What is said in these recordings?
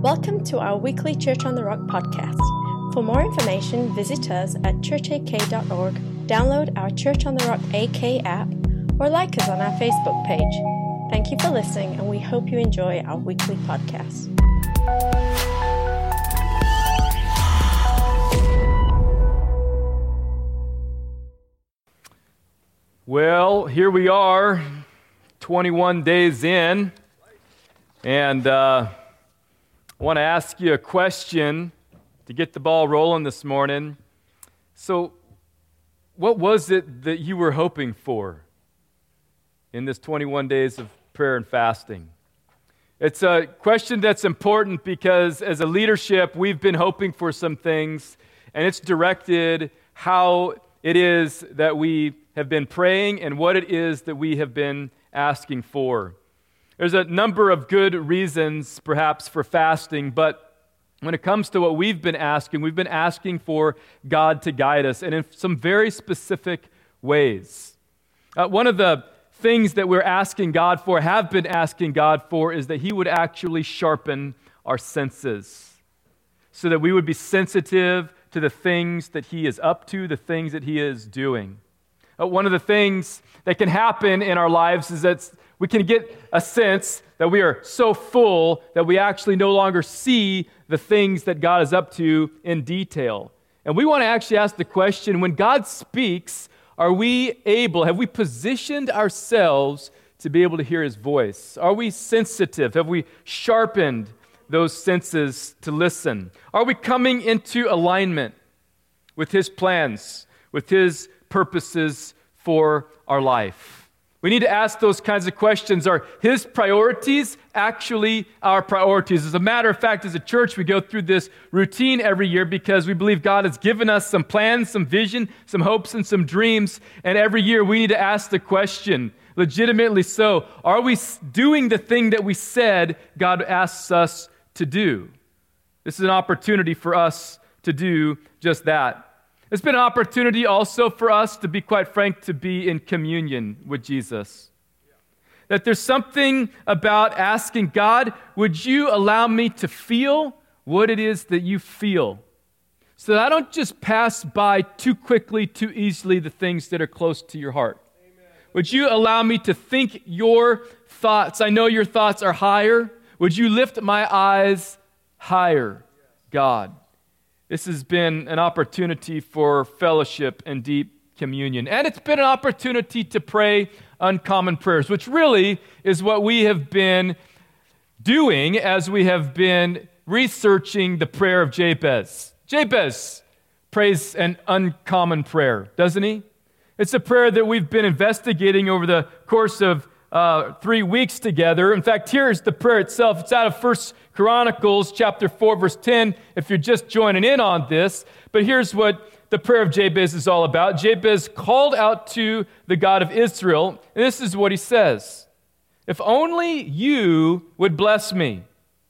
Welcome to our weekly Church on the Rock podcast. For more information, visit us at churchak.org, download our Church on the Rock AK app, or like us on our Facebook page. Thank you for listening, and we hope you enjoy our weekly podcast. Well, here we are, 21 days in, and uh, I want to ask you a question to get the ball rolling this morning. So, what was it that you were hoping for in this 21 days of prayer and fasting? It's a question that's important because, as a leadership, we've been hoping for some things, and it's directed how it is that we have been praying and what it is that we have been asking for. There's a number of good reasons, perhaps, for fasting, but when it comes to what we've been asking, we've been asking for God to guide us, and in some very specific ways. Uh, one of the things that we're asking God for, have been asking God for, is that He would actually sharpen our senses so that we would be sensitive to the things that He is up to, the things that He is doing. Uh, one of the things that can happen in our lives is that we can get a sense that we are so full that we actually no longer see the things that God is up to in detail. And we want to actually ask the question when God speaks, are we able, have we positioned ourselves to be able to hear his voice? Are we sensitive? Have we sharpened those senses to listen? Are we coming into alignment with his plans, with his purposes for our life? We need to ask those kinds of questions. Are his priorities actually our priorities? As a matter of fact, as a church, we go through this routine every year because we believe God has given us some plans, some vision, some hopes, and some dreams. And every year we need to ask the question, legitimately so, are we doing the thing that we said God asks us to do? This is an opportunity for us to do just that. It's been an opportunity also for us, to be quite frank, to be in communion with Jesus. That there's something about asking God, would you allow me to feel what it is that you feel? So that I don't just pass by too quickly, too easily the things that are close to your heart. Amen. Would you allow me to think your thoughts? I know your thoughts are higher. Would you lift my eyes higher, God? This has been an opportunity for fellowship and deep communion. And it's been an opportunity to pray uncommon prayers, which really is what we have been doing as we have been researching the prayer of Jabez. Jabez prays an uncommon prayer, doesn't he? It's a prayer that we've been investigating over the course of uh, three weeks together. In fact, here's the prayer itself. It's out of First Chronicles chapter 4, verse 10, if you're just joining in on this. But here's what the prayer of Jabez is all about. Jabez called out to the God of Israel, and this is what he says If only you would bless me,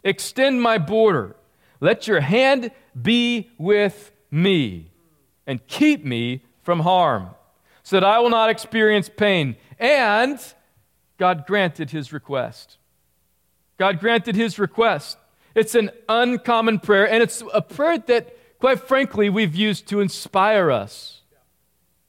extend my border, let your hand be with me, and keep me from harm, so that I will not experience pain. And God granted his request. God granted his request. It's an uncommon prayer, and it's a prayer that, quite frankly, we've used to inspire us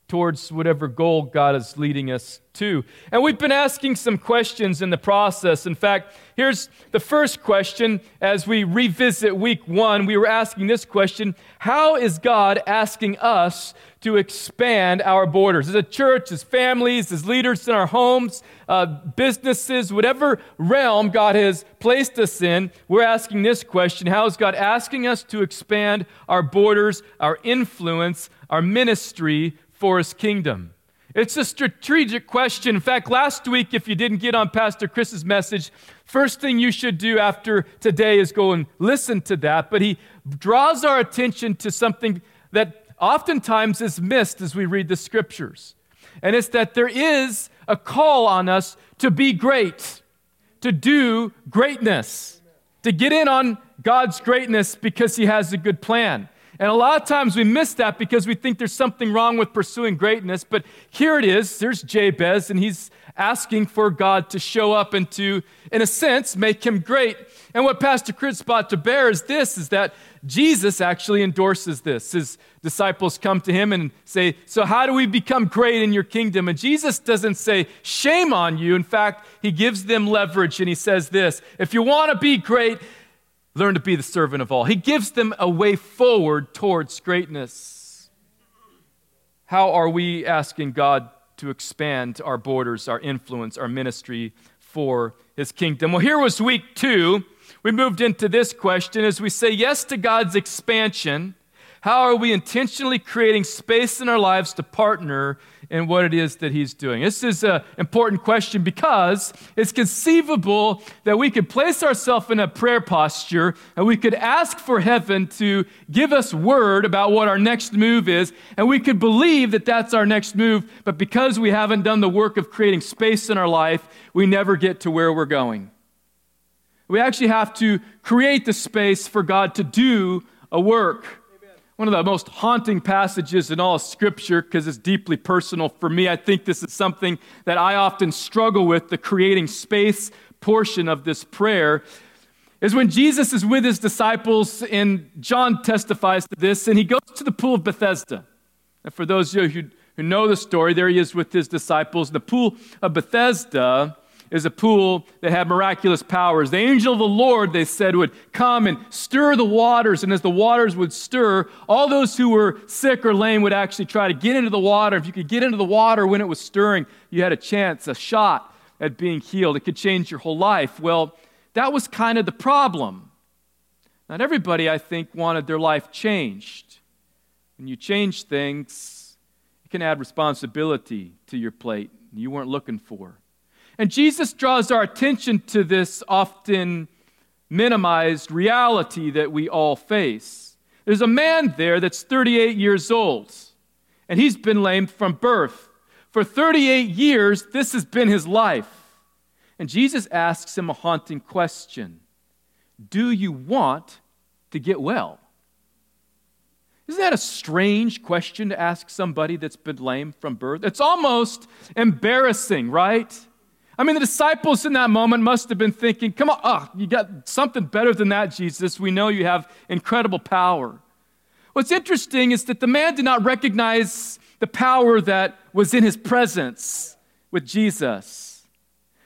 towards whatever goal God is leading us to. And we've been asking some questions in the process. In fact, here's the first question as we revisit week one. We were asking this question How is God asking us to expand our borders. As a church, as families, as leaders in our homes, uh, businesses, whatever realm God has placed us in, we're asking this question How is God asking us to expand our borders, our influence, our ministry for His kingdom? It's a strategic question. In fact, last week, if you didn't get on Pastor Chris's message, first thing you should do after today is go and listen to that. But he draws our attention to something that oftentimes is missed as we read the scriptures. And it's that there is a call on us to be great, to do greatness, to get in on God's greatness because He has a good plan. And a lot of times we miss that because we think there's something wrong with pursuing greatness. But here it is. There's Jabez, and he's asking for God to show up and to, in a sense, make him great. And what Pastor Chris brought to bear is this, is that Jesus actually endorses this. His disciples come to him and say, so how do we become great in your kingdom? And Jesus doesn't say, shame on you. In fact, he gives them leverage and he says this, if you want to be great, learn to be the servant of all. He gives them a way forward towards greatness. How are we asking God to expand our borders, our influence, our ministry for his kingdom? Well, here was week two. We moved into this question as we say yes to God's expansion. How are we intentionally creating space in our lives to partner in what it is that He's doing? This is an important question because it's conceivable that we could place ourselves in a prayer posture and we could ask for heaven to give us word about what our next move is, and we could believe that that's our next move, but because we haven't done the work of creating space in our life, we never get to where we're going. We actually have to create the space for God to do a work one of the most haunting passages in all of Scripture because it's deeply personal for me. I think this is something that I often struggle with the creating space portion of this prayer. Is when Jesus is with his disciples, and John testifies to this, and he goes to the pool of Bethesda. And for those of you who, who know the story, there he is with his disciples. The pool of Bethesda is a pool that had miraculous powers. The angel of the Lord, they said, would come and stir the waters. And as the waters would stir, all those who were sick or lame would actually try to get into the water. If you could get into the water when it was stirring, you had a chance, a shot at being healed. It could change your whole life. Well, that was kind of the problem. Not everybody, I think, wanted their life changed. When you change things, it can add responsibility to your plate you weren't looking for. And Jesus draws our attention to this often minimized reality that we all face. There's a man there that's 38 years old, and he's been lame from birth. For 38 years, this has been his life. And Jesus asks him a haunting question Do you want to get well? Isn't that a strange question to ask somebody that's been lame from birth? It's almost embarrassing, right? I mean, the disciples in that moment must have been thinking, come on, oh, you got something better than that, Jesus. We know you have incredible power. What's interesting is that the man did not recognize the power that was in his presence with Jesus.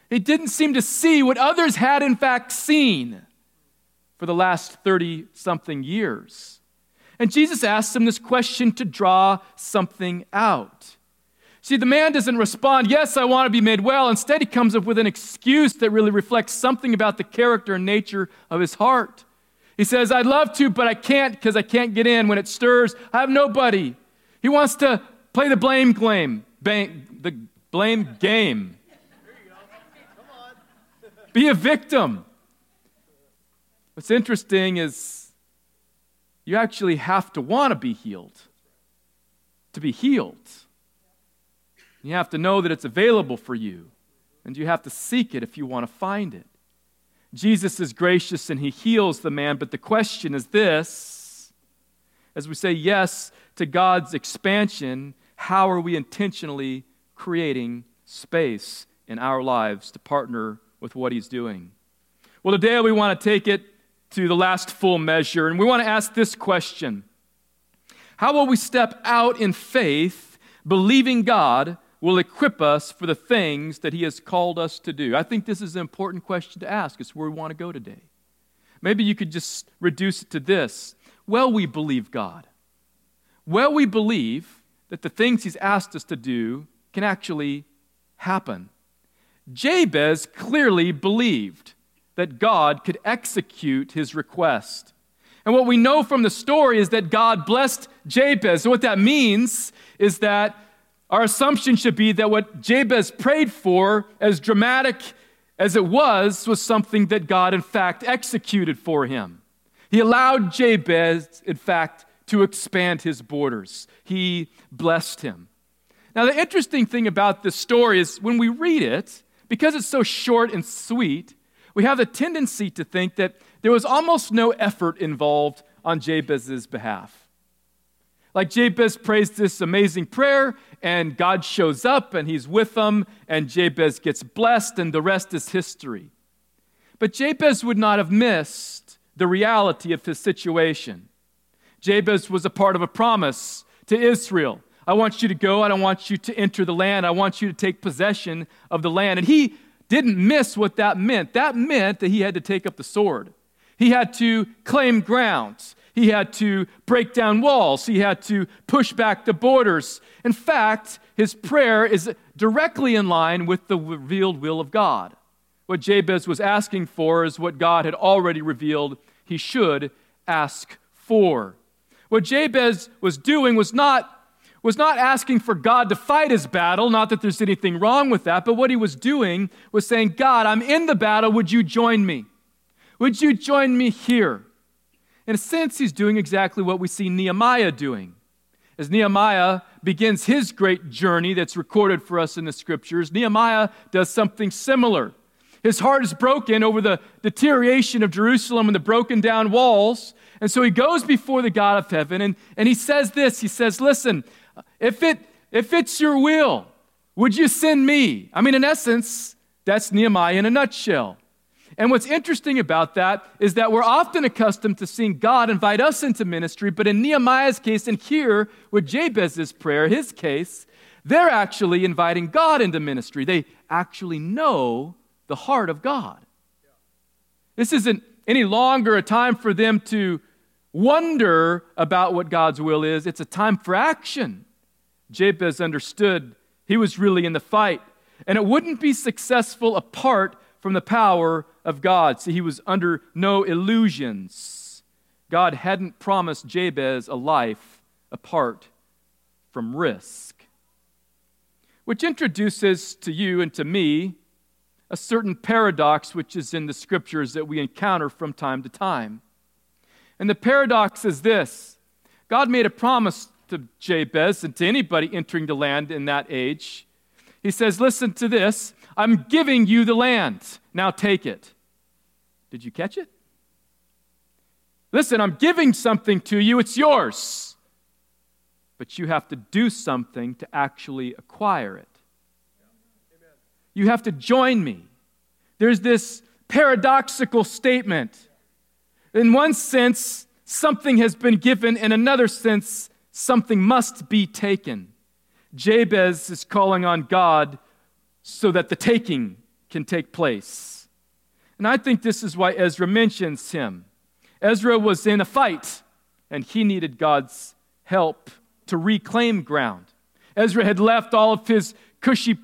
He didn't seem to see what others had, in fact, seen for the last 30 something years. And Jesus asked him this question to draw something out. See, the man doesn't respond, Yes, I want to be made well. Instead, he comes up with an excuse that really reflects something about the character and nature of his heart. He says, I'd love to, but I can't because I can't get in. When it stirs, I have nobody. He wants to play the blame game, the blame game. Be a victim. What's interesting is you actually have to want to be healed to be healed. You have to know that it's available for you, and you have to seek it if you want to find it. Jesus is gracious and he heals the man, but the question is this as we say yes to God's expansion, how are we intentionally creating space in our lives to partner with what he's doing? Well, today we want to take it to the last full measure, and we want to ask this question How will we step out in faith, believing God will equip us for the things that He has called us to do? I think this is an important question to ask. It's where we want to go today. Maybe you could just reduce it to this Well, we believe God. Well, we believe that the things He's asked us to do can actually happen. Jabez clearly believed that God could execute his request. And what we know from the story is that God blessed Jabez. And what that means is that our assumption should be that what Jabez prayed for, as dramatic as it was, was something that God, in fact, executed for him. He allowed Jabez, in fact, to expand his borders. He blessed him. Now, the interesting thing about this story is when we read it, because it's so short and sweet, we have the tendency to think that there was almost no effort involved on Jabez's behalf. Like Jabez prays this amazing prayer, and God shows up and he's with them, and Jabez gets blessed, and the rest is history. But Jabez would not have missed the reality of his situation. Jabez was a part of a promise to Israel. I want you to go. I don't want you to enter the land. I want you to take possession of the land. And he didn't miss what that meant. That meant that he had to take up the sword. He had to claim grounds. He had to break down walls. He had to push back the borders. In fact, his prayer is directly in line with the revealed will of God. What Jabez was asking for is what God had already revealed he should ask for. What Jabez was doing was not was not asking for God to fight his battle, not that there's anything wrong with that, but what he was doing was saying, God, I'm in the battle. Would you join me? Would you join me here? In a sense, he's doing exactly what we see Nehemiah doing. As Nehemiah begins his great journey that's recorded for us in the scriptures, Nehemiah does something similar. His heart is broken over the deterioration of Jerusalem and the broken down walls. And so he goes before the God of heaven and, and he says this He says, Listen, if, it, if it's your will, would you send me? I mean, in essence, that's Nehemiah in a nutshell. And what's interesting about that is that we're often accustomed to seeing God invite us into ministry, but in Nehemiah's case, and here with Jabez's prayer, his case, they're actually inviting God into ministry. They actually know the heart of God. This isn't any longer a time for them to wonder about what God's will is, it's a time for action. Jabez understood he was really in the fight, and it wouldn't be successful apart from the power of God. See, he was under no illusions. God hadn't promised Jabez a life apart from risk. Which introduces to you and to me a certain paradox which is in the scriptures that we encounter from time to time. And the paradox is this God made a promise to Jabez and to anybody entering the land in that age. He says, Listen to this I'm giving you the land. Now take it. Did you catch it? Listen, I'm giving something to you, it's yours. But you have to do something to actually acquire it. You have to join me. There's this paradoxical statement. In one sense, something has been given, in another sense, something must be taken. Jabez is calling on God so that the taking can take place. And I think this is why Ezra mentions him. Ezra was in a fight, and he needed God's help to reclaim ground. Ezra had left all of his cushy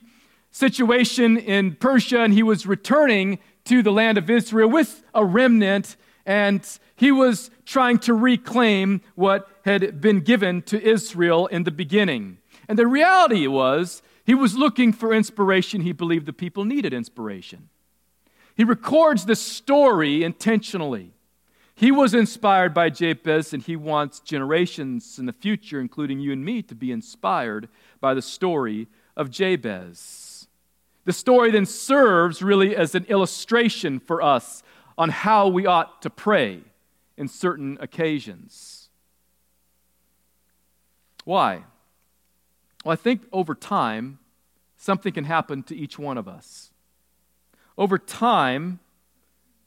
situation in Persia, and he was returning to the land of Israel with a remnant, and he was trying to reclaim what had been given to Israel in the beginning. And the reality was he was looking for inspiration. He believed the people needed inspiration. He records the story intentionally. He was inspired by Jabez, and he wants generations in the future, including you and me, to be inspired by the story of Jabez. The story then serves really as an illustration for us on how we ought to pray in certain occasions. Why? Well, I think over time, something can happen to each one of us. Over time,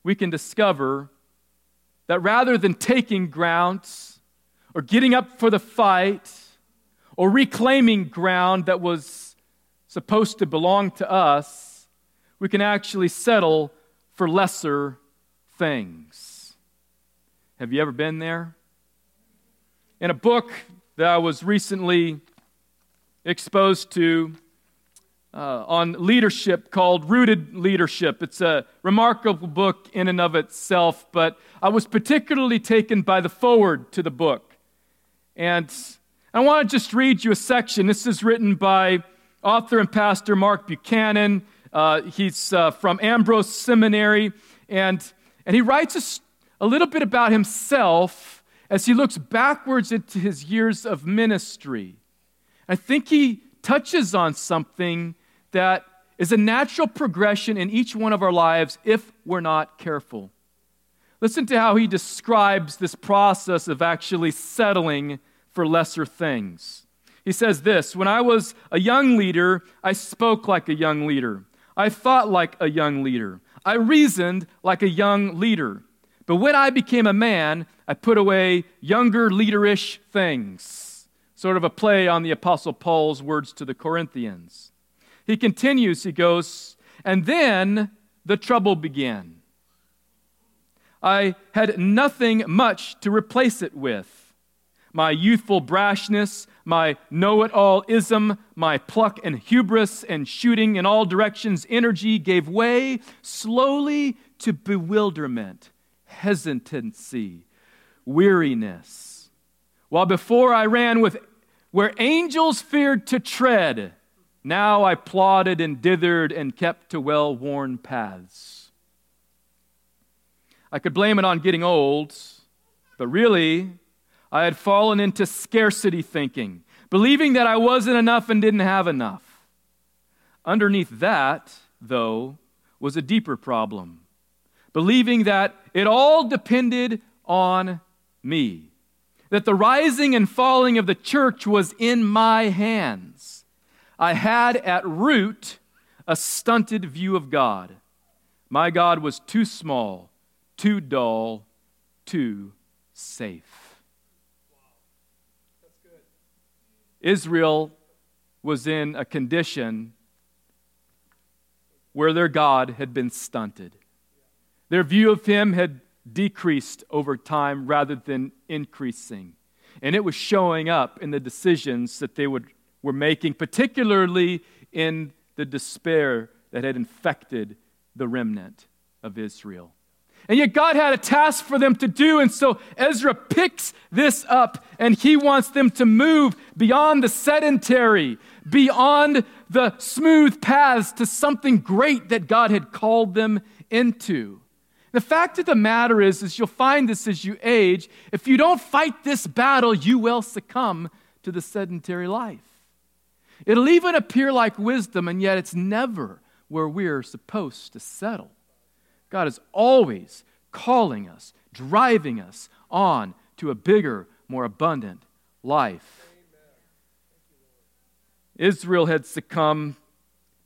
we can discover that rather than taking grounds or getting up for the fight or reclaiming ground that was supposed to belong to us, we can actually settle for lesser things. Have you ever been there? In a book that I was recently exposed to uh, on leadership called Rooted Leadership. It's a remarkable book in and of itself, but I was particularly taken by the foreword to the book. And I want to just read you a section. This is written by author and pastor Mark Buchanan. Uh, he's uh, from Ambrose Seminary, and, and he writes a, a little bit about himself as he looks backwards into his years of ministry. I think he touches on something that is a natural progression in each one of our lives if we're not careful. Listen to how he describes this process of actually settling for lesser things. He says this When I was a young leader, I spoke like a young leader. I thought like a young leader. I reasoned like a young leader. But when I became a man, I put away younger leaderish things. Sort of a play on the Apostle Paul's words to the Corinthians. He continues, he goes, and then the trouble began. I had nothing much to replace it with. My youthful brashness, my know it all ism, my pluck and hubris and shooting in all directions energy gave way slowly to bewilderment, hesitancy, weariness. While before I ran with where angels feared to tread, now I plodded and dithered and kept to well worn paths. I could blame it on getting old, but really, I had fallen into scarcity thinking, believing that I wasn't enough and didn't have enough. Underneath that, though, was a deeper problem believing that it all depended on me, that the rising and falling of the church was in my hands. I had at root a stunted view of God. My God was too small, too dull, too safe. Israel was in a condition where their God had been stunted. Their view of him had decreased over time rather than increasing. And it was showing up in the decisions that they would, were making, particularly in the despair that had infected the remnant of Israel. And yet God had a task for them to do. And so Ezra picks this up and he wants them to move beyond the sedentary, beyond the smooth paths to something great that God had called them into. The fact of the matter is, is you'll find this as you age, if you don't fight this battle, you will succumb to the sedentary life. It'll even appear like wisdom, and yet it's never where we're supposed to settle. God is always calling us, driving us on to a bigger, more abundant life. Israel had succumbed,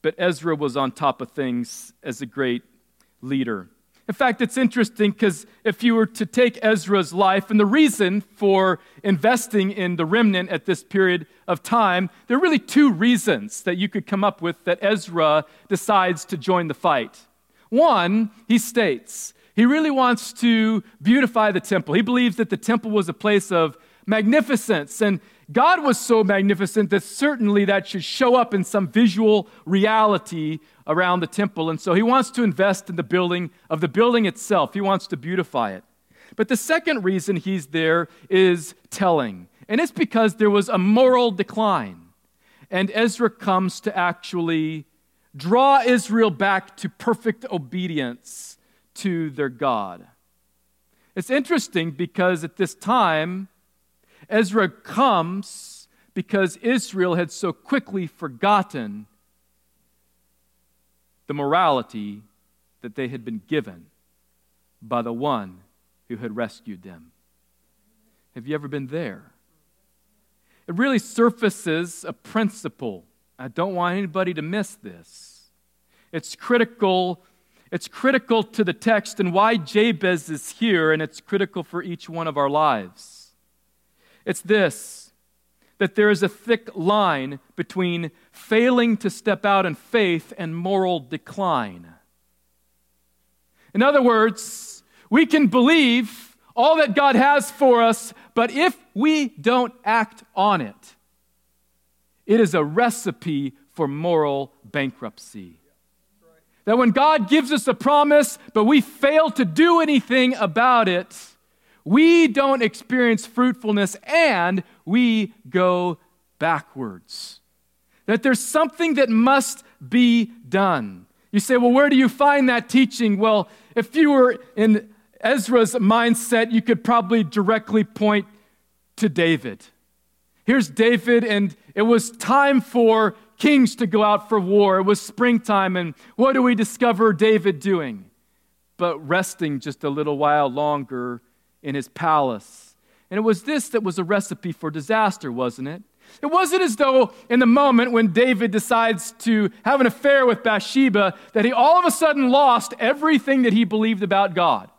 but Ezra was on top of things as a great leader. In fact, it's interesting because if you were to take Ezra's life and the reason for investing in the remnant at this period of time, there are really two reasons that you could come up with that Ezra decides to join the fight. One, he states, he really wants to beautify the temple. He believes that the temple was a place of magnificence, and God was so magnificent that certainly that should show up in some visual reality around the temple. And so he wants to invest in the building of the building itself, he wants to beautify it. But the second reason he's there is telling, and it's because there was a moral decline. And Ezra comes to actually draw Israel back to perfect obedience to their God. It's interesting because at this time, Ezra comes because Israel had so quickly forgotten the morality that they had been given by the one who had rescued them. Have you ever been there? It really surfaces a principle I don't want anybody to miss this. It's critical. It's critical to the text and why Jabez is here, and it's critical for each one of our lives. It's this that there is a thick line between failing to step out in faith and moral decline. In other words, we can believe all that God has for us, but if we don't act on it, it is a recipe for moral bankruptcy. That when God gives us a promise, but we fail to do anything about it, we don't experience fruitfulness and we go backwards. That there's something that must be done. You say, well, where do you find that teaching? Well, if you were in Ezra's mindset, you could probably directly point to David. Here's David, and it was time for kings to go out for war. It was springtime, and what do we discover David doing? But resting just a little while longer in his palace. And it was this that was a recipe for disaster, wasn't it? It wasn't as though in the moment when David decides to have an affair with Bathsheba that he all of a sudden lost everything that he believed about God.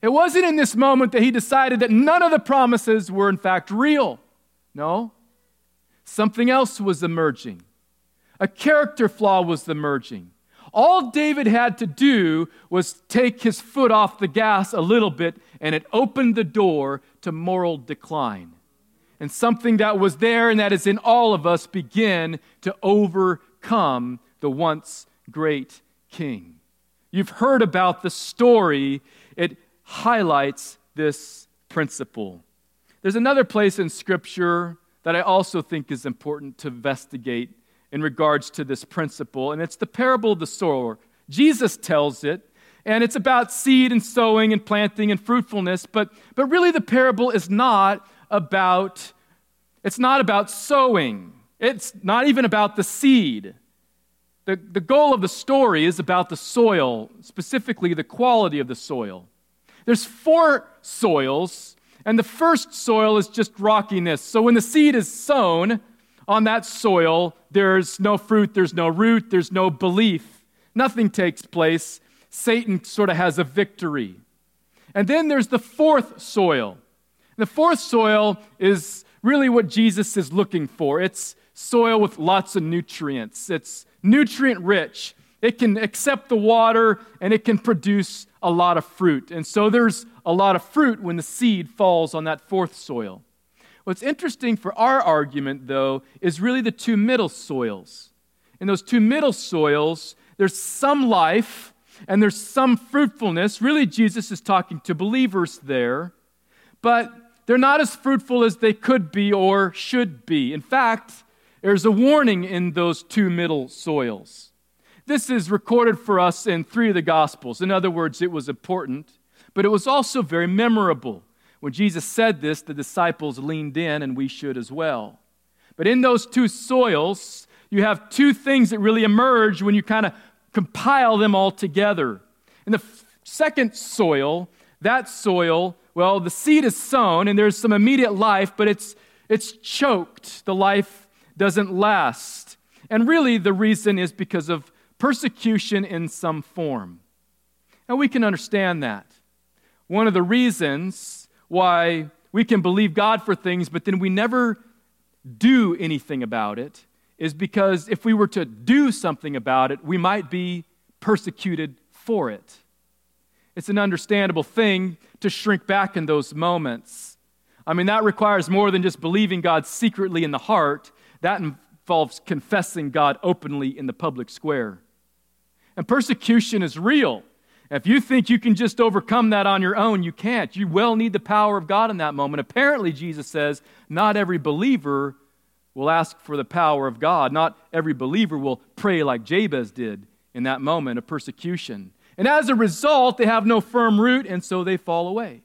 It wasn't in this moment that he decided that none of the promises were in fact real. No. Something else was emerging. A character flaw was emerging. All David had to do was take his foot off the gas a little bit, and it opened the door to moral decline. And something that was there and that is in all of us begin to overcome the once great king. You've heard about the story, it highlights this principle. There's another place in Scripture that I also think is important to investigate in regards to this principle, and it's the parable of the sower. Jesus tells it, and it's about seed and sowing and planting and fruitfulness, but, but really the parable is not about it's not about sowing. It's not even about the seed. The, the goal of the story is about the soil, specifically the quality of the soil. There's four soils, and the first soil is just rockiness. So when the seed is sown, on that soil, there's no fruit, there's no root, there's no belief. Nothing takes place. Satan sort of has a victory. And then there's the fourth soil. The fourth soil is really what Jesus is looking for. It's soil with lots of nutrients, it's nutrient rich. It can accept the water and it can produce a lot of fruit. And so there's a lot of fruit when the seed falls on that fourth soil. What's interesting for our argument, though, is really the two middle soils. In those two middle soils, there's some life and there's some fruitfulness. Really, Jesus is talking to believers there, but they're not as fruitful as they could be or should be. In fact, there's a warning in those two middle soils. This is recorded for us in three of the Gospels. In other words, it was important, but it was also very memorable. When Jesus said this, the disciples leaned in, and we should as well. But in those two soils, you have two things that really emerge when you kind of compile them all together. In the f- second soil, that soil, well, the seed is sown and there's some immediate life, but it's, it's choked. The life doesn't last. And really, the reason is because of persecution in some form. And we can understand that. One of the reasons why we can believe God for things, but then we never do anything about it is because if we were to do something about it, we might be persecuted for it. It's an understandable thing to shrink back in those moments. I mean, that requires more than just believing God secretly in the heart, that involves confessing God openly in the public square. And persecution is real. If you think you can just overcome that on your own, you can't. You well need the power of God in that moment. Apparently, Jesus says, not every believer will ask for the power of God. Not every believer will pray like Jabez did in that moment of persecution. And as a result, they have no firm root, and so they fall away.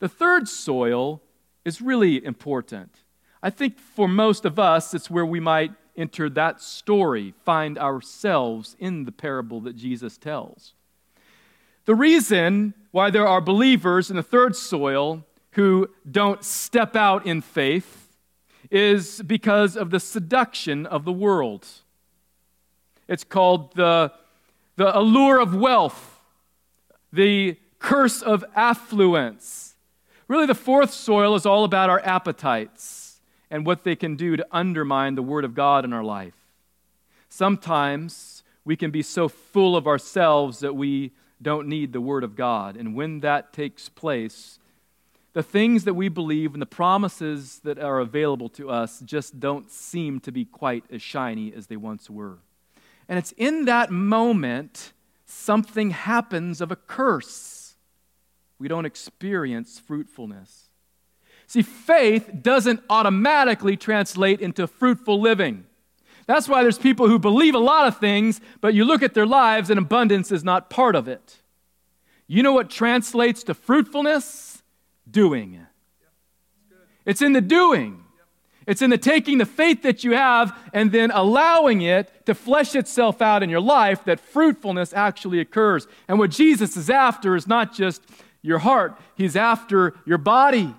The third soil is really important. I think for most of us, it's where we might enter that story, find ourselves in the parable that Jesus tells. The reason why there are believers in the third soil who don't step out in faith is because of the seduction of the world. It's called the, the allure of wealth, the curse of affluence. Really, the fourth soil is all about our appetites and what they can do to undermine the Word of God in our life. Sometimes we can be so full of ourselves that we don't need the Word of God. And when that takes place, the things that we believe and the promises that are available to us just don't seem to be quite as shiny as they once were. And it's in that moment something happens of a curse. We don't experience fruitfulness. See, faith doesn't automatically translate into fruitful living. That's why there's people who believe a lot of things, but you look at their lives and abundance is not part of it. You know what translates to fruitfulness? Doing. It's in the doing. It's in the taking the faith that you have and then allowing it to flesh itself out in your life that fruitfulness actually occurs. And what Jesus is after is not just your heart, He's after your body.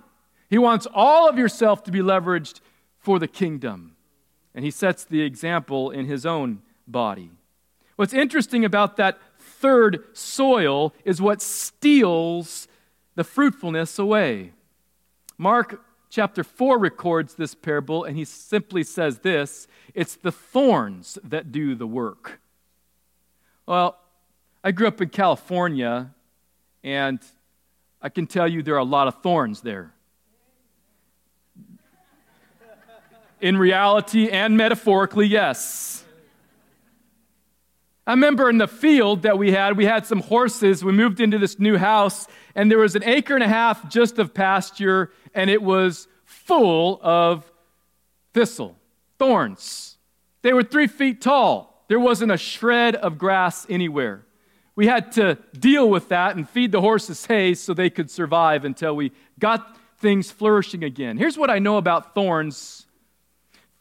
He wants all of yourself to be leveraged for the kingdom. And he sets the example in his own body. What's interesting about that third soil is what steals the fruitfulness away. Mark chapter 4 records this parable, and he simply says this it's the thorns that do the work. Well, I grew up in California, and I can tell you there are a lot of thorns there. In reality and metaphorically, yes. I remember in the field that we had, we had some horses. We moved into this new house, and there was an acre and a half just of pasture, and it was full of thistle, thorns. They were three feet tall. There wasn't a shred of grass anywhere. We had to deal with that and feed the horses hay so they could survive until we got things flourishing again. Here's what I know about thorns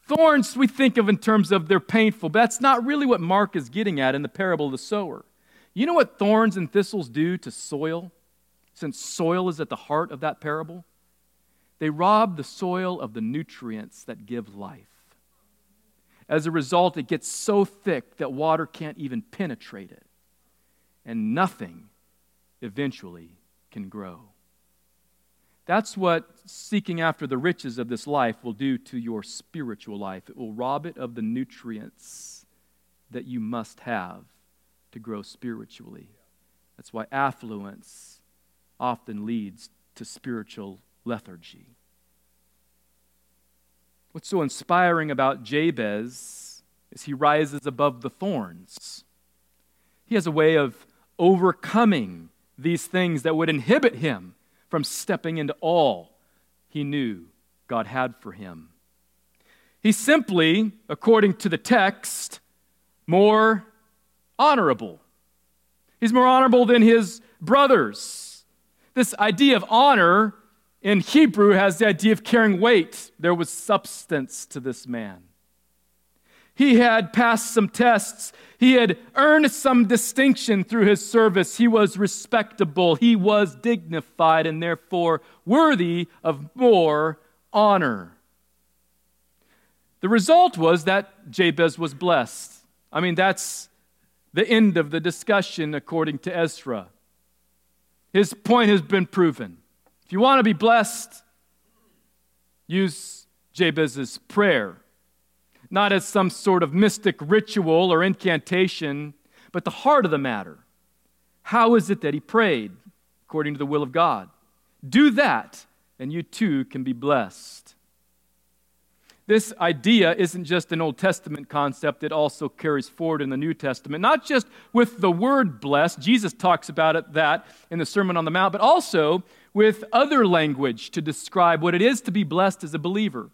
Thorns we think of in terms of they're painful, but that's not really what Mark is getting at in the parable of the sower. You know what thorns and thistles do to soil? Since soil is at the heart of that parable, they rob the soil of the nutrients that give life. As a result, it gets so thick that water can't even penetrate it, and nothing eventually can grow. That's what seeking after the riches of this life will do to your spiritual life. It will rob it of the nutrients that you must have to grow spiritually. That's why affluence often leads to spiritual lethargy. What's so inspiring about Jabez is he rises above the thorns. He has a way of overcoming these things that would inhibit him from stepping into all he knew God had for him. He's simply, according to the text, more honorable. He's more honorable than his brothers. This idea of honor in Hebrew has the idea of carrying weight. There was substance to this man. He had passed some tests. He had earned some distinction through his service. He was respectable. He was dignified and therefore worthy of more honor. The result was that Jabez was blessed. I mean, that's the end of the discussion according to Ezra. His point has been proven. If you want to be blessed, use Jabez's prayer not as some sort of mystic ritual or incantation, but the heart of the matter. How is it that he prayed according to the will of God? Do that, and you too can be blessed. This idea isn't just an Old Testament concept, it also carries forward in the New Testament, not just with the word blessed, Jesus talks about it that in the Sermon on the Mount, but also with other language to describe what it is to be blessed as a believer.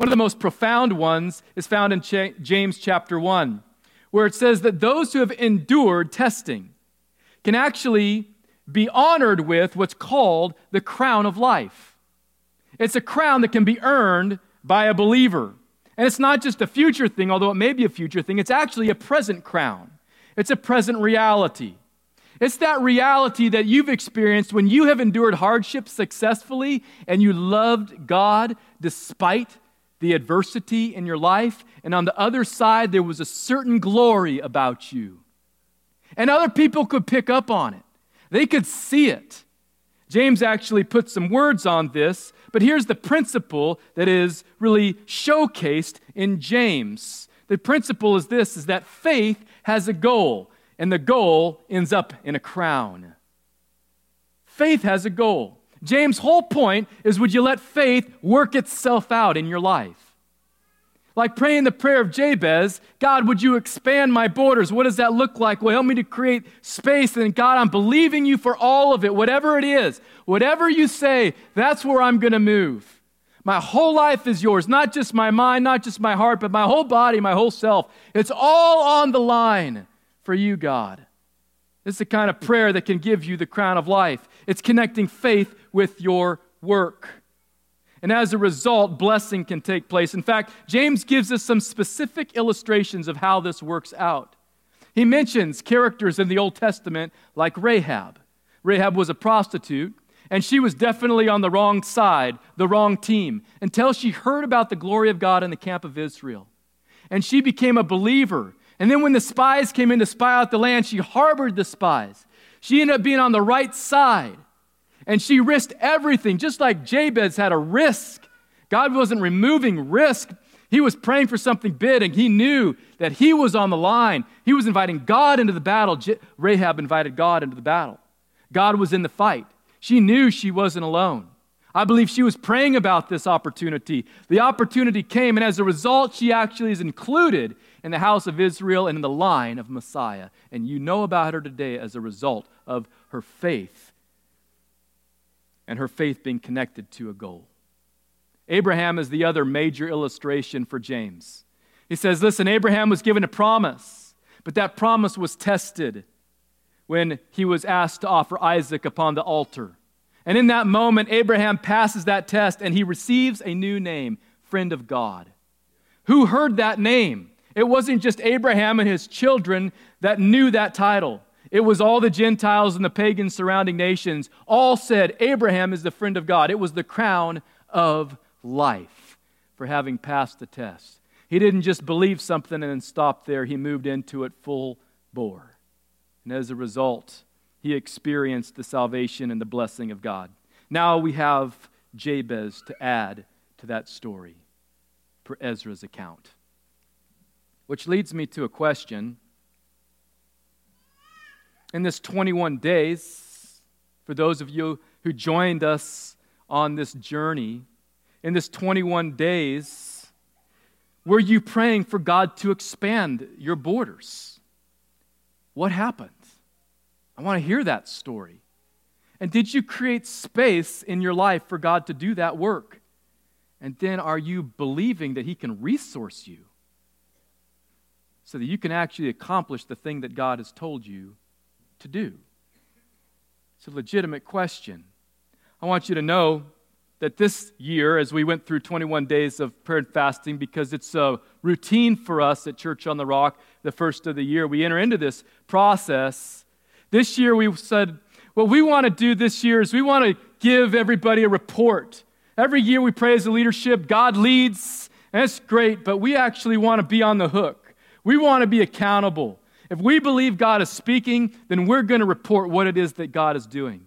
One of the most profound ones is found in James chapter 1, where it says that those who have endured testing can actually be honored with what's called the crown of life. It's a crown that can be earned by a believer. And it's not just a future thing, although it may be a future thing, it's actually a present crown. It's a present reality. It's that reality that you've experienced when you have endured hardship successfully and you loved God despite the adversity in your life, and on the other side, there was a certain glory about you. And other people could pick up on it, they could see it. James actually put some words on this, but here's the principle that is really showcased in James. The principle is this is that faith has a goal, and the goal ends up in a crown. Faith has a goal. James' whole point is would you let faith work itself out in your life? Like praying the prayer of Jabez, God, would you expand my borders? What does that look like? Well, help me to create space. And God, I'm believing you for all of it, whatever it is. Whatever you say, that's where I'm going to move. My whole life is yours, not just my mind, not just my heart, but my whole body, my whole self. It's all on the line for you, God. This is the kind of prayer that can give you the crown of life. It's connecting faith with your work. And as a result, blessing can take place. In fact, James gives us some specific illustrations of how this works out. He mentions characters in the Old Testament like Rahab. Rahab was a prostitute, And she was definitely on the wrong side, the wrong team, until she heard about the glory of God in the camp of Israel. And she became a believer. And then when the spies came in to spy out the land, she harbored the spies. She ended up being on the right side. And she risked everything, just like Jabez had a risk. God wasn't removing risk, he was praying for something big, and he knew that he was on the line. He was inviting God into the battle. Rahab invited God into the battle. God was in the fight. She knew she wasn't alone. I believe she was praying about this opportunity. The opportunity came, and as a result, she actually is included in the house of Israel and in the line of Messiah. And you know about her today as a result of her faith and her faith being connected to a goal. Abraham is the other major illustration for James. He says, Listen, Abraham was given a promise, but that promise was tested when he was asked to offer Isaac upon the altar. And in that moment, Abraham passes that test and he receives a new name, friend of God. Who heard that name? It wasn't just Abraham and his children that knew that title. It was all the Gentiles and the pagan surrounding nations. All said, Abraham is the friend of God. It was the crown of life for having passed the test. He didn't just believe something and then stop there, he moved into it full bore. And as a result, he experienced the salvation and the blessing of God. Now we have Jabez to add to that story for Ezra's account. Which leads me to a question. In this 21 days, for those of you who joined us on this journey, in this 21 days, were you praying for God to expand your borders? What happened? I want to hear that story. And did you create space in your life for God to do that work? And then are you believing that He can resource you so that you can actually accomplish the thing that God has told you to do? It's a legitimate question. I want you to know that this year, as we went through 21 days of prayer and fasting, because it's a routine for us at Church on the Rock, the first of the year, we enter into this process. This year, we said, what we want to do this year is we want to give everybody a report. Every year, we pray as a leadership, God leads, and it's great, but we actually want to be on the hook. We want to be accountable. If we believe God is speaking, then we're going to report what it is that God is doing.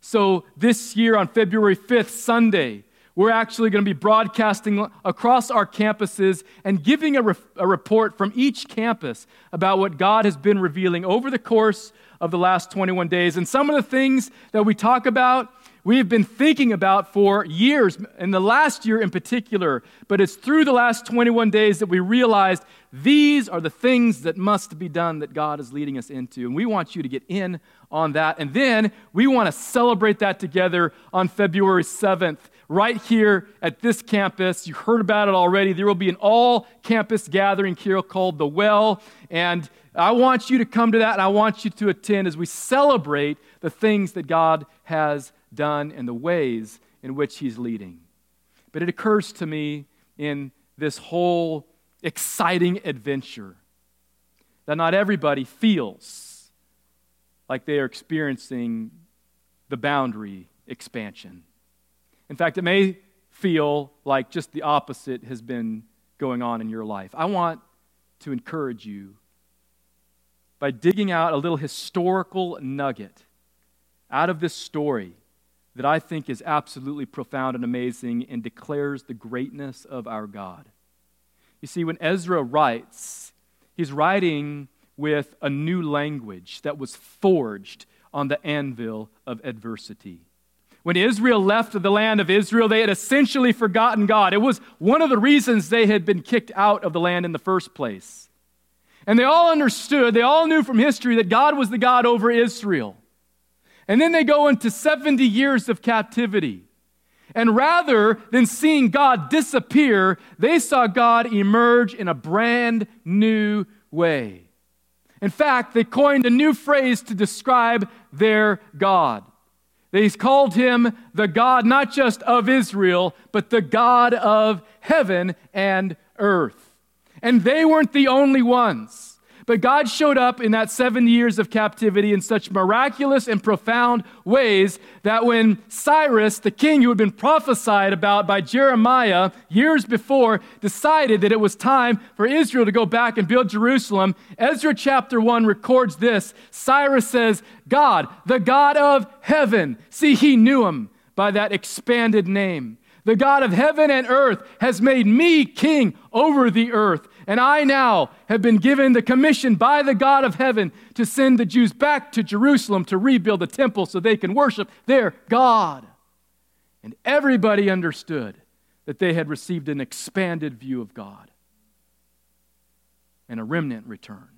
So this year on February 5th, Sunday, we're actually going to be broadcasting across our campuses and giving a, re- a, report from each campus about what God has been revealing over the course of the last 21 days. And some of the things that we talk about we've been thinking about for years, in the last year in particular, but it's through the last 21 days that we realized these are the things that must be done that God is leading us into. And we want you to get in on that. And then we want to celebrate that together on February 7th. Right here at this campus. You heard about it already. There will be an all campus gathering here called The Well. And I want you to come to that and I want you to attend as we celebrate the things that God has done and the ways in which He's leading. But it occurs to me in this whole exciting adventure that not everybody feels like they are experiencing the boundary expansion. In fact, it may feel like just the opposite has been going on in your life. I want to encourage you by digging out a little historical nugget out of this story that I think is absolutely profound and amazing and declares the greatness of our God. You see, when Ezra writes, he's writing with a new language that was forged on the anvil of adversity. When Israel left the land of Israel, they had essentially forgotten God. It was one of the reasons they had been kicked out of the land in the first place. And they all understood, they all knew from history that God was the God over Israel. And then they go into 70 years of captivity. And rather than seeing God disappear, they saw God emerge in a brand new way. In fact, they coined a new phrase to describe their God. They called him the God not just of Israel, but the God of heaven and earth. And they weren't the only ones. But God showed up in that seven years of captivity in such miraculous and profound ways that when Cyrus, the king who had been prophesied about by Jeremiah years before, decided that it was time for Israel to go back and build Jerusalem, Ezra chapter 1 records this. Cyrus says, God, the God of heaven. See, he knew him by that expanded name. The God of heaven and earth has made me king over the earth. And I now have been given the commission by the God of heaven to send the Jews back to Jerusalem to rebuild the temple so they can worship their God. And everybody understood that they had received an expanded view of God. And a remnant returned.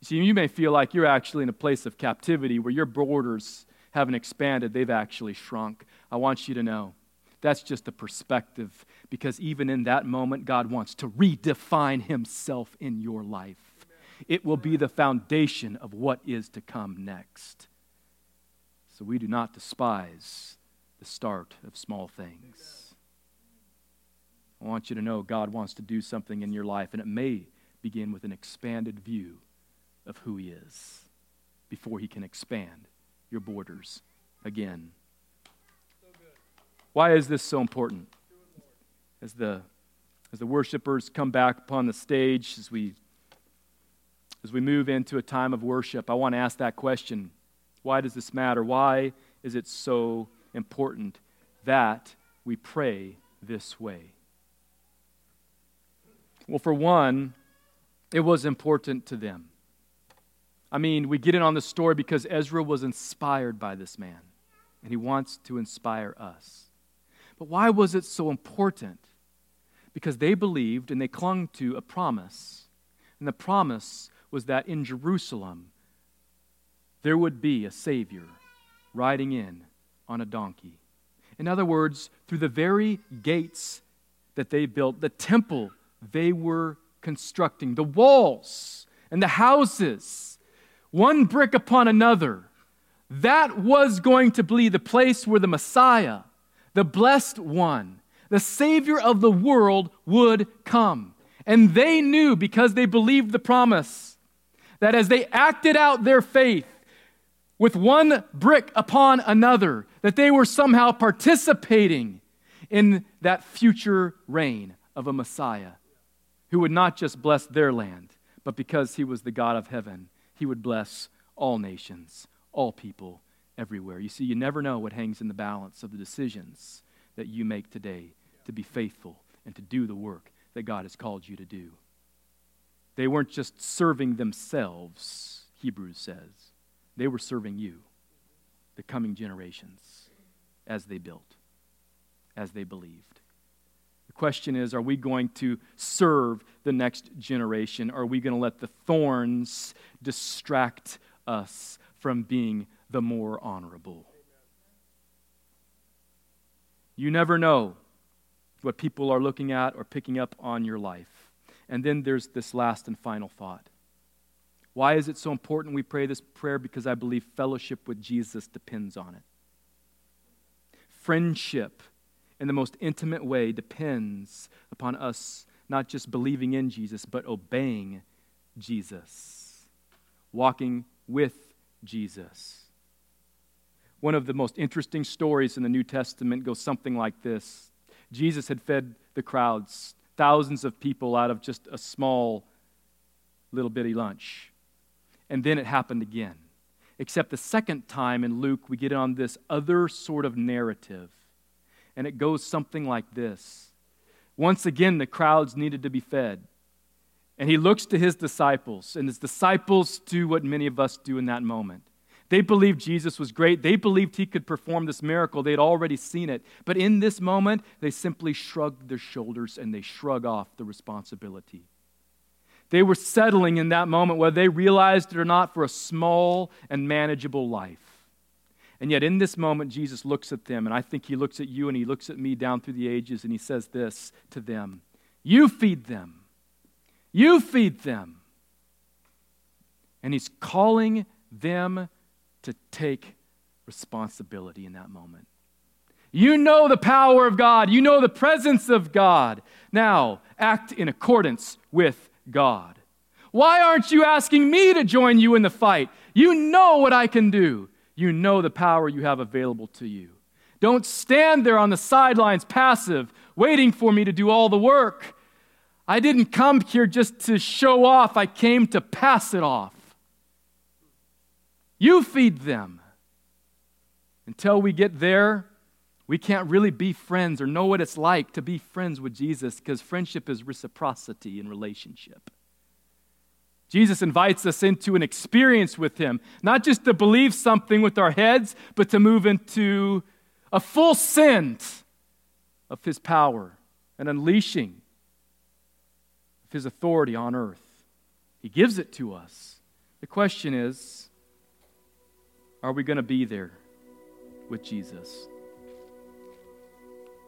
You see, you may feel like you're actually in a place of captivity where your borders haven't expanded, they've actually shrunk. I want you to know that's just a perspective because even in that moment, God wants to redefine Himself in your life. It will be the foundation of what is to come next. So we do not despise the start of small things. I want you to know God wants to do something in your life, and it may begin with an expanded view of who He is before He can expand your borders again. Why is this so important? As the, as the worshipers come back upon the stage, as we, as we move into a time of worship, I want to ask that question Why does this matter? Why is it so important that we pray this way? Well, for one, it was important to them. I mean, we get in on the story because Ezra was inspired by this man, and he wants to inspire us. But why was it so important? Because they believed and they clung to a promise. And the promise was that in Jerusalem there would be a Savior riding in on a donkey. In other words, through the very gates that they built, the temple they were constructing, the walls and the houses, one brick upon another, that was going to be the place where the Messiah the blessed one, the Savior of the world, would come. And they knew, because they believed the promise, that as they acted out their faith with one brick upon another, that they were somehow participating in that future reign of a Messiah who would not just bless their land, but because he was the God of heaven, he would bless all nations, all people, everywhere. You see, you never know what hangs in the balance of the decisions that you make today to be faithful and to do the work that God has called you to do. They weren't just serving themselves, Hebrews says, they were serving you, the coming generations, as they built, as they believed. The question is are we going to serve the next generation? Are we going to let the thorns distract us from being the more honorable. You never know what people are looking at or picking up on your life. And then there's this last and final thought. Why is it so important we pray this prayer? Because I believe fellowship with Jesus depends on it. Friendship, in the most intimate way, depends upon us not just believing in Jesus, but obeying Jesus, walking with Jesus. One of the most interesting stories in the New Testament goes something like this Jesus had fed the crowds, thousands of people, out of just a small, little bitty lunch. And then it happened again. Except the second time in Luke, we get on this other sort of narrative. And it goes something like this Once again, the crowds needed to be fed. And he looks to his disciples, and his disciples do what many of us do in that moment. They believed Jesus was great. They believed he could perform this miracle. They'd already seen it. But in this moment, they simply shrugged their shoulders and they shrug off the responsibility. They were settling in that moment, whether they realized it or not, for a small and manageable life. And yet, in this moment, Jesus looks at them, and I think he looks at you and he looks at me down through the ages, and he says this to them You feed them. You feed them. And he's calling them to take responsibility in that moment. You know the power of God, you know the presence of God. Now, act in accordance with God. Why aren't you asking me to join you in the fight? You know what I can do. You know the power you have available to you. Don't stand there on the sidelines passive, waiting for me to do all the work. I didn't come here just to show off, I came to pass it off. You feed them. Until we get there, we can't really be friends or know what it's like to be friends with Jesus because friendship is reciprocity in relationship. Jesus invites us into an experience with Him, not just to believe something with our heads, but to move into a full sense of His power and unleashing of His authority on earth. He gives it to us. The question is are we going to be there with Jesus?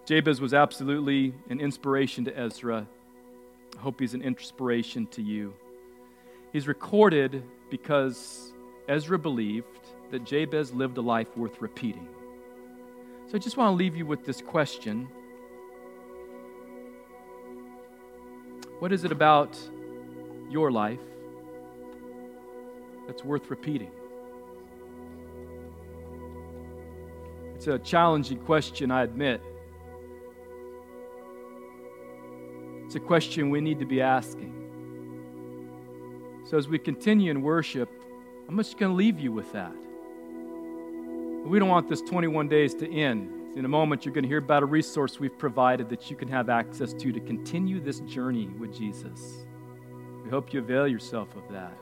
Jabez was absolutely an inspiration to Ezra. I hope he's an inspiration to you. He's recorded because Ezra believed that Jabez lived a life worth repeating. So I just want to leave you with this question What is it about your life that's worth repeating? It's a challenging question, I admit. It's a question we need to be asking. So, as we continue in worship, I'm just going to leave you with that. We don't want this 21 days to end. In a moment, you're going to hear about a resource we've provided that you can have access to to continue this journey with Jesus. We hope you avail yourself of that.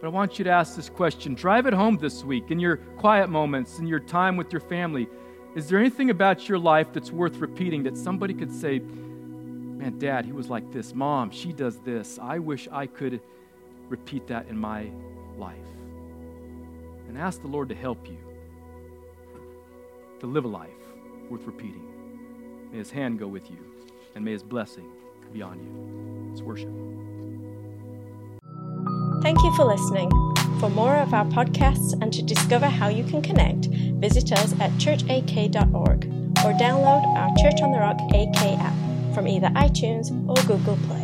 But I want you to ask this question. Drive it home this week in your quiet moments, in your time with your family. Is there anything about your life that's worth repeating that somebody could say, Man, dad, he was like this. Mom, she does this. I wish I could repeat that in my life. And ask the Lord to help you to live a life worth repeating. May his hand go with you, and may his blessing be on you. Let's worship. Thank you for listening. For more of our podcasts and to discover how you can connect, visit us at churchak.org or download our Church on the Rock AK app from either iTunes or Google Play.